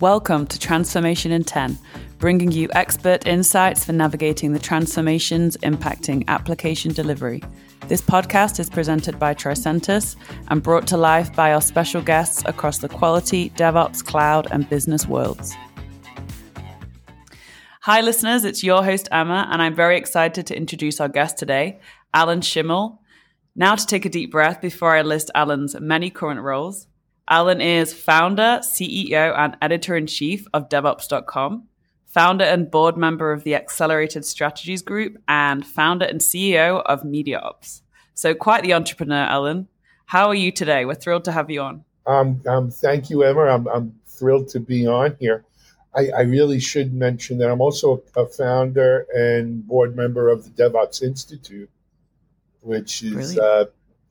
Welcome to Transformation in 10, bringing you expert insights for navigating the transformations impacting application delivery. This podcast is presented by Tricentis and brought to life by our special guests across the quality, DevOps, cloud, and business worlds. Hi, listeners, it's your host, Emma, and I'm very excited to introduce our guest today, Alan Shimel. Now, to take a deep breath before I list Alan's many current roles. Alan is founder, CEO, and editor in chief of DevOps.com, founder and board member of the Accelerated Strategies Group, and founder and CEO of MediaOps. So, quite the entrepreneur, Alan. How are you today? We're thrilled to have you on. Um, um, thank you, Emma. I'm, I'm thrilled to be on here. I, I, really should mention that I'm also a founder and board member of the DevOps Institute, which is a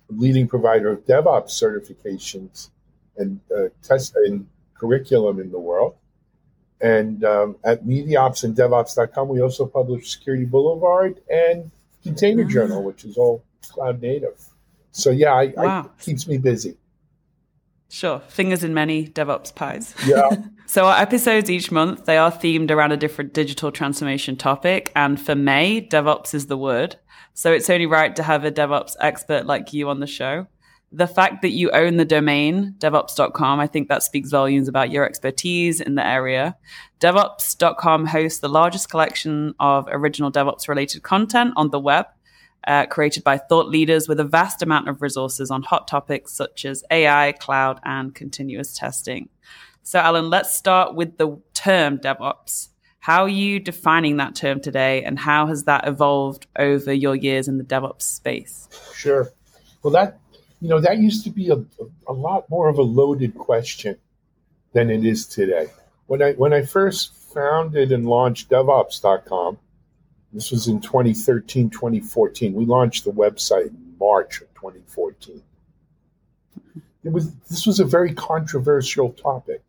leading provider of DevOps certifications and uh, test and curriculum in the world. And um, at MediaOps and DevOps.com, we also publish Security Boulevard and Container mm-hmm. Journal, which is all cloud native. So yeah, I, wow. I, keeps me busy. Sure, fingers in many DevOps pies. Yeah. so our episodes each month they are themed around a different digital transformation topic, and for May, DevOps is the word. So it's only right to have a DevOps expert like you on the show the fact that you own the domain devops.com, I think that speaks volumes about your expertise in the area. DevOps.com hosts the largest collection of original DevOps related content on the web, uh, created by thought leaders with a vast amount of resources on hot topics such as AI, cloud, and continuous testing. So, Alan, let's start with the term DevOps. How are you defining that term today, and how has that evolved over your years in the DevOps space? Sure. Well, that you know, that used to be a, a lot more of a loaded question than it is today. When I when I first founded and launched DevOps.com, this was in 2013, 2014. We launched the website in March of 2014. It was this was a very controversial topic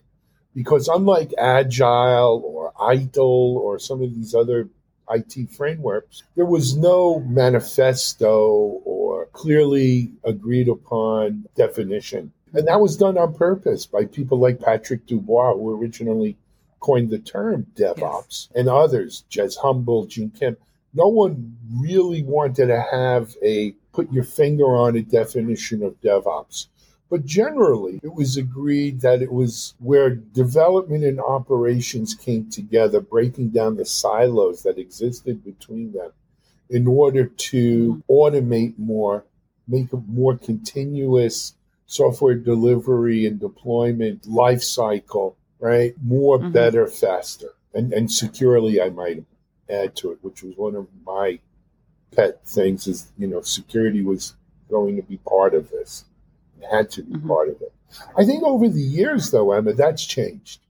because unlike Agile or ITIL or some of these other IT frameworks, there was no manifesto or clearly agreed upon definition. And that was done on purpose by people like Patrick Dubois, who originally coined the term DevOps, yes. and others, Jez Humble, Gene Kim. No one really wanted to have a put your finger on a definition of DevOps. But generally, it was agreed that it was where development and operations came together, breaking down the silos that existed between them in order to mm-hmm. automate more, make a more continuous software delivery and deployment life cycle, right? More, mm-hmm. better, faster, and, and securely, I might add to it, which was one of my pet things is, you know, security was going to be part of this had to be mm-hmm. part of it. I think over the years, though, Emma, that's changed,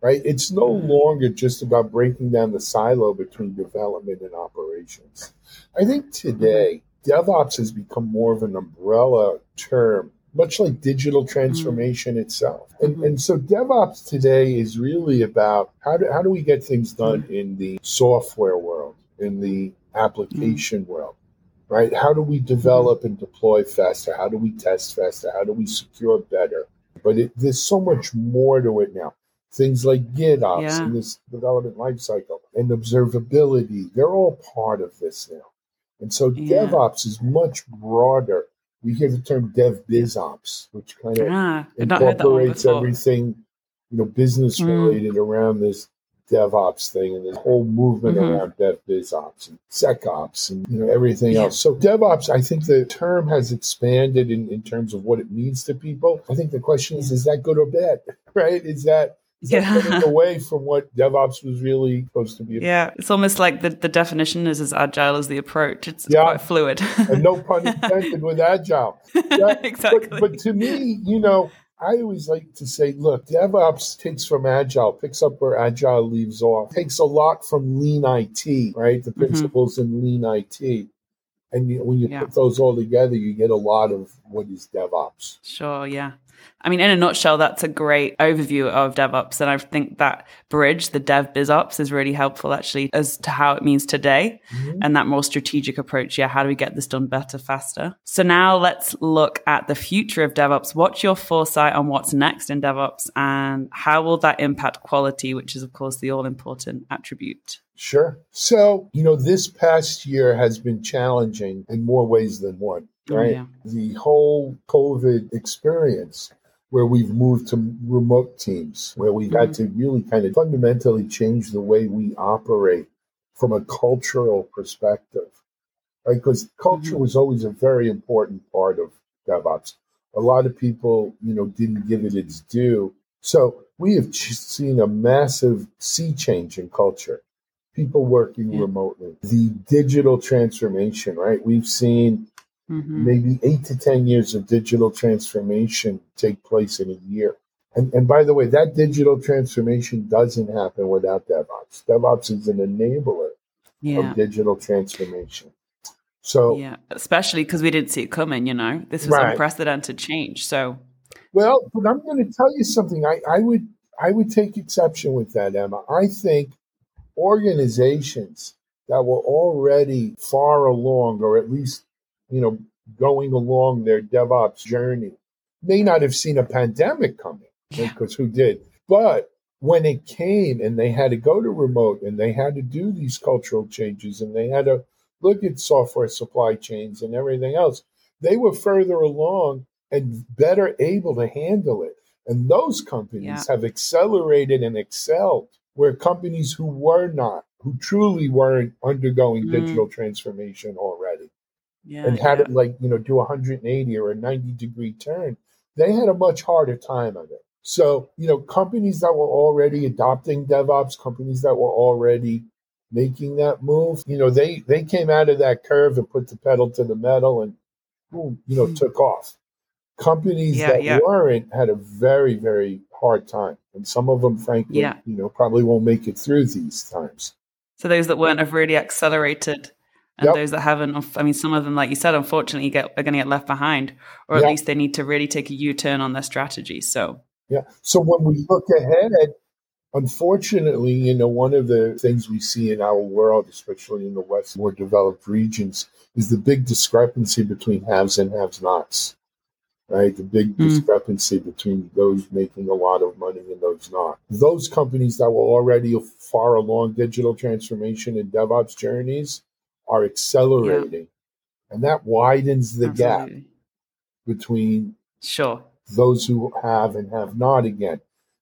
right? It's no mm-hmm. longer just about breaking down the silo between development and operations. I think today, mm-hmm. DevOps has become more of an umbrella term, much like digital mm-hmm. transformation mm-hmm. itself. And, mm-hmm. and so DevOps today is really about how do, how do we get things done mm-hmm. in the software world, in the application world? right? How do we develop and deploy faster? How do we test faster? How do we secure better? But it, there's so much more to it now. Things like GitOps yeah. and this development lifecycle and observability, they're all part of this now. And so yeah. DevOps is much broader. We hear the term DevBizOps, which kind of ah, incorporates everything, you know, business mm. related mm. around this DevOps thing and this whole movement mm-hmm. around DevBizOps and SecOps and you know everything yeah. else. So DevOps, I think the term has expanded in, in terms of what it means to people. I think the question is, is that good or bad? Right? Is that yeah. away from what DevOps was really supposed to be? Yeah, it's almost like the, the definition is as agile as the approach. It's, yeah. quite fluid. and no pun intended with agile. Yeah? exactly. But, but to me, you know, I always like to say, look, DevOps takes from Agile, picks up where Agile leaves off, takes a lot from Lean IT, right? The mm-hmm. principles in Lean IT. And you, when you Yeah. put those all together, you get a lot of what is DevOps. Sure, yeah. I mean, in a nutshell, that's a great overview of DevOps. And I think that bridge, the Dev BizOps, is really helpful actually as to how it means today Mhm. and that more strategic approach. Yeah, how do we get this done better, faster? So now let's look at the future of DevOps. What's your foresight on what's next in DevOps and how will that impact quality, which is, of course, the all important attribute? Sure. So, you know, this past year has been challenging in more ways than one, right? yeah. The whole COVID experience where we've moved to remote teams, where we've had to really kind of fundamentally change the way we operate from a cultural perspective, right? Because culture Mhm. was always a very important part of DevOps. A lot of people, you know, didn't give it its due. So we have seen a massive sea change in culture. People working Yeah. remotely, the digital transformation, right? We've seen Mhm. maybe eight to 10 years of digital transformation take place in a year. And, and by the way, that digital transformation doesn't happen without DevOps. DevOps is an enabler Yeah. of digital transformation. So, Yeah, especially because we didn't see it coming, you know? This was Right. unprecedented change. So, well, but I'm going to tell you something. I, I would I would take exception with that, Emma. I think organizations that were already far along, or at least you know going along their DevOps journey, may not have seen a pandemic coming. yeah. because who did? But when it came and they had to go to remote and they had to do these cultural changes and they had to look at software supply chains and everything else, they were further along and better able to handle it. And those companies Yeah. have accelerated and excelled where companies who were not, who truly weren't undergoing Mm. digital transformation already Yeah. and had yeah. it like you know do a 180 or a 90 degree turn they had a much harder time of it so you know companies that were already adopting devops companies that were already making that move you know they they came out of that curve and put the pedal to the metal and boom, you know Hmm. took off companies Yeah, that weren't had a very very hard time and some of them frankly you know probably won't make it through these times So those that weren't have really accelerated, and Yep. those that haven't, I mean, some of them, like you said, unfortunately, get are going to get left behind, or at Yeah. least they need to really take a U turn on their strategy. So, Yeah. So when we look ahead, unfortunately, you know, one of the things we see in our world, especially in the West, more developed regions, is the big discrepancy between haves and have nots. Right? The big Mm. discrepancy between those making a lot of money and those not. Those companies that were already far along digital transformation and DevOps journeys are accelerating. And that widens the gap between Sure. those who have and have not again.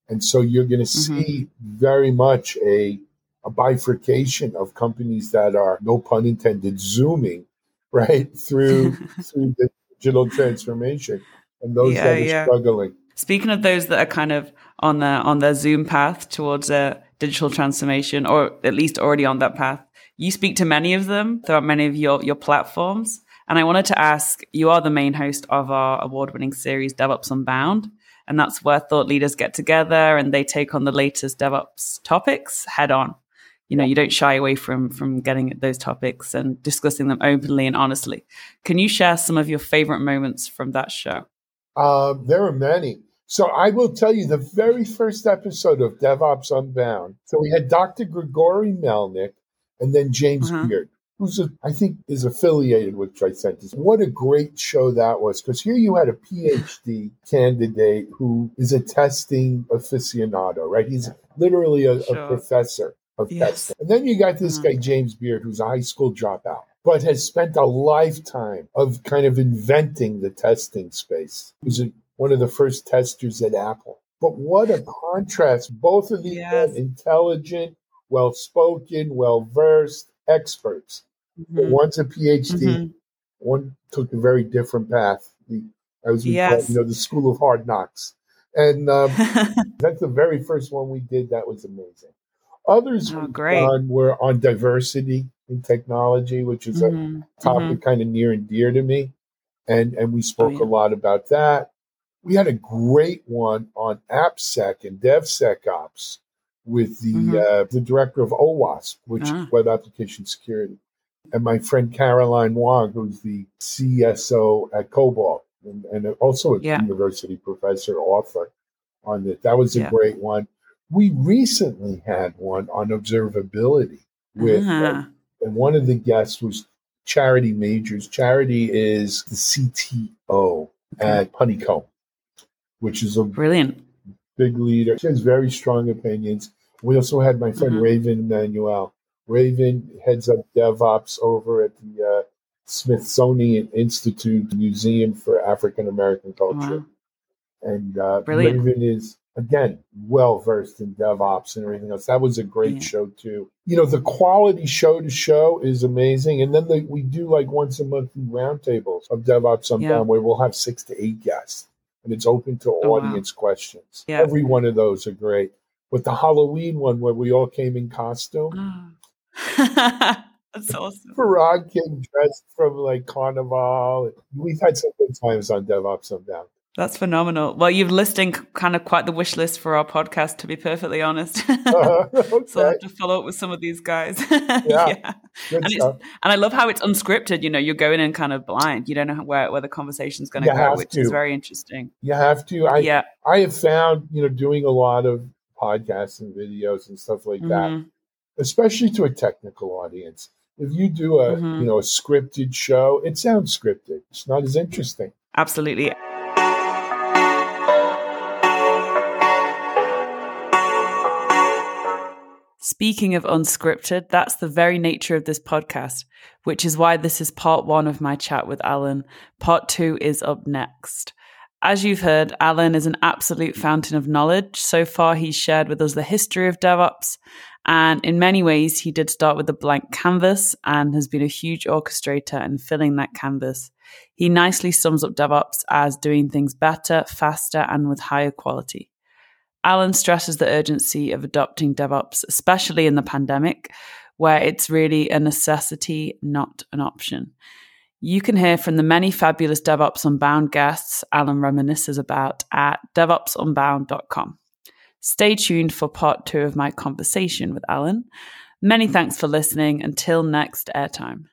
And so you're going to Mm-hmm. see very much a, a bifurcation of companies that are, no pun intended, zooming right through through the digital transformation, and those Yeah, that are yeah. struggling. Speaking of those that are kind of on their on their Zoom path towards a digital transformation, or at least already on that path, you speak to many of them throughout many of your your platforms. And I wanted to ask, you are the main host of our award-winning series DevOps Unbound, and that's where thought leaders get together and they take on the latest DevOps topics head on. You know, you don't shy away from from getting at those topics and discussing them openly and honestly. Can you share some of your favorite moments from that show? Um, there are many. So I will tell you the very first episode of DevOps Unbound. So we had Dr. Grigori Melnik and then James Uh-huh. Beard, who's a, I think is affiliated with Tricentis. What a great show that was! Because here you had a PhD candidate who is a testing aficionado, right? He's literally a, a professor of Yes. testing. And then you got this Mhm. guy James Beard, who's a high school dropout. But has spent a lifetime of kind of inventing the testing space. He was one of the first testers at Apple. But what a contrast. Both of these Yes. intelligent, well spoken, well versed, experts. Mhm. one's a PhD, Mhm. one took a very different path. The, as we call Yes. it, you know, the school of hard knocks. And um, that's the very first one we did. That was amazing. Others Oh, done were on diversity in technology, which is a Mhm. topic kind of near and dear to me. And and we spoke Oh, yeah. a lot about that. We had a great one on AppSec and DevSecOps with the Mhm. uh, the director of OWASP, which Ah. is Web Application Security. and my friend Caroline Wong, who's the CSO at Cobalt and, and also a Yeah. university professor, author on it. That was a Yeah. great one. We recently had one on observability with, Ah, and one of the guests was Charity Majors. Charity is the CTO at Honeycomb, which is a brilliant. Big leader. She has very strong opinions. We also had my friend Mhm. Raven Emmanuel. Raven heads up DevOps over at the uh, Smithsonian Institute Museum for African American Culture. Wow. And uh, Raven is, again, well versed in DevOps and everything else. That was a great Yeah. show, too. You know, the quality show to show is amazing. And then the, we do like once a month roundtables of DevOps sometime Yeah. where we'll have six to eight guests. And it's open to Oh, wow. audience questions. Yeah. Every one of those are great. But the Halloween one where we all came in costume, Ah. That's awesome. Parag came dressed from like Carnival. We've had some good times on DevOps Unbound. That's phenomenal. Well, you've listing kind of quite the wish list for our podcast, to be perfectly honest. Uh, So I'll have to follow up with some of these guys. yeah. good And, and I love how it's unscripted. You know, you're going in kind of blind. You don't know where, where the conversation's going to go, which is very interesting. You have to. I yeah. I have found, you know, doing a lot of podcasts and videos and stuff like that, Mhm. especially to a technical audience. If you do a, Mhm. you know, a scripted show, it sounds scripted. It's not as interesting. Absolutely. Speaking of unscripted, that's the very nature of this podcast, which is why this is part one of my chat with Alan. Part two is up next. As you've heard, Alan is an absolute fountain of knowledge. So far, he's shared with us the history of DevOps. And in many ways, he did start with a blank canvas and has been a huge orchestrator in filling that canvas. He nicely sums up DevOps as doing things better, faster, and with higher quality. Alan stresses the urgency of adopting DevOps, especially in the pandemic, where it's really a necessity, not an option. You can hear from the many fabulous DevOps Unbound guests Alan reminisces about at devopsunbound.com. Stay tuned for part two of my conversation with Alan. Many thanks for listening. Until next airtime.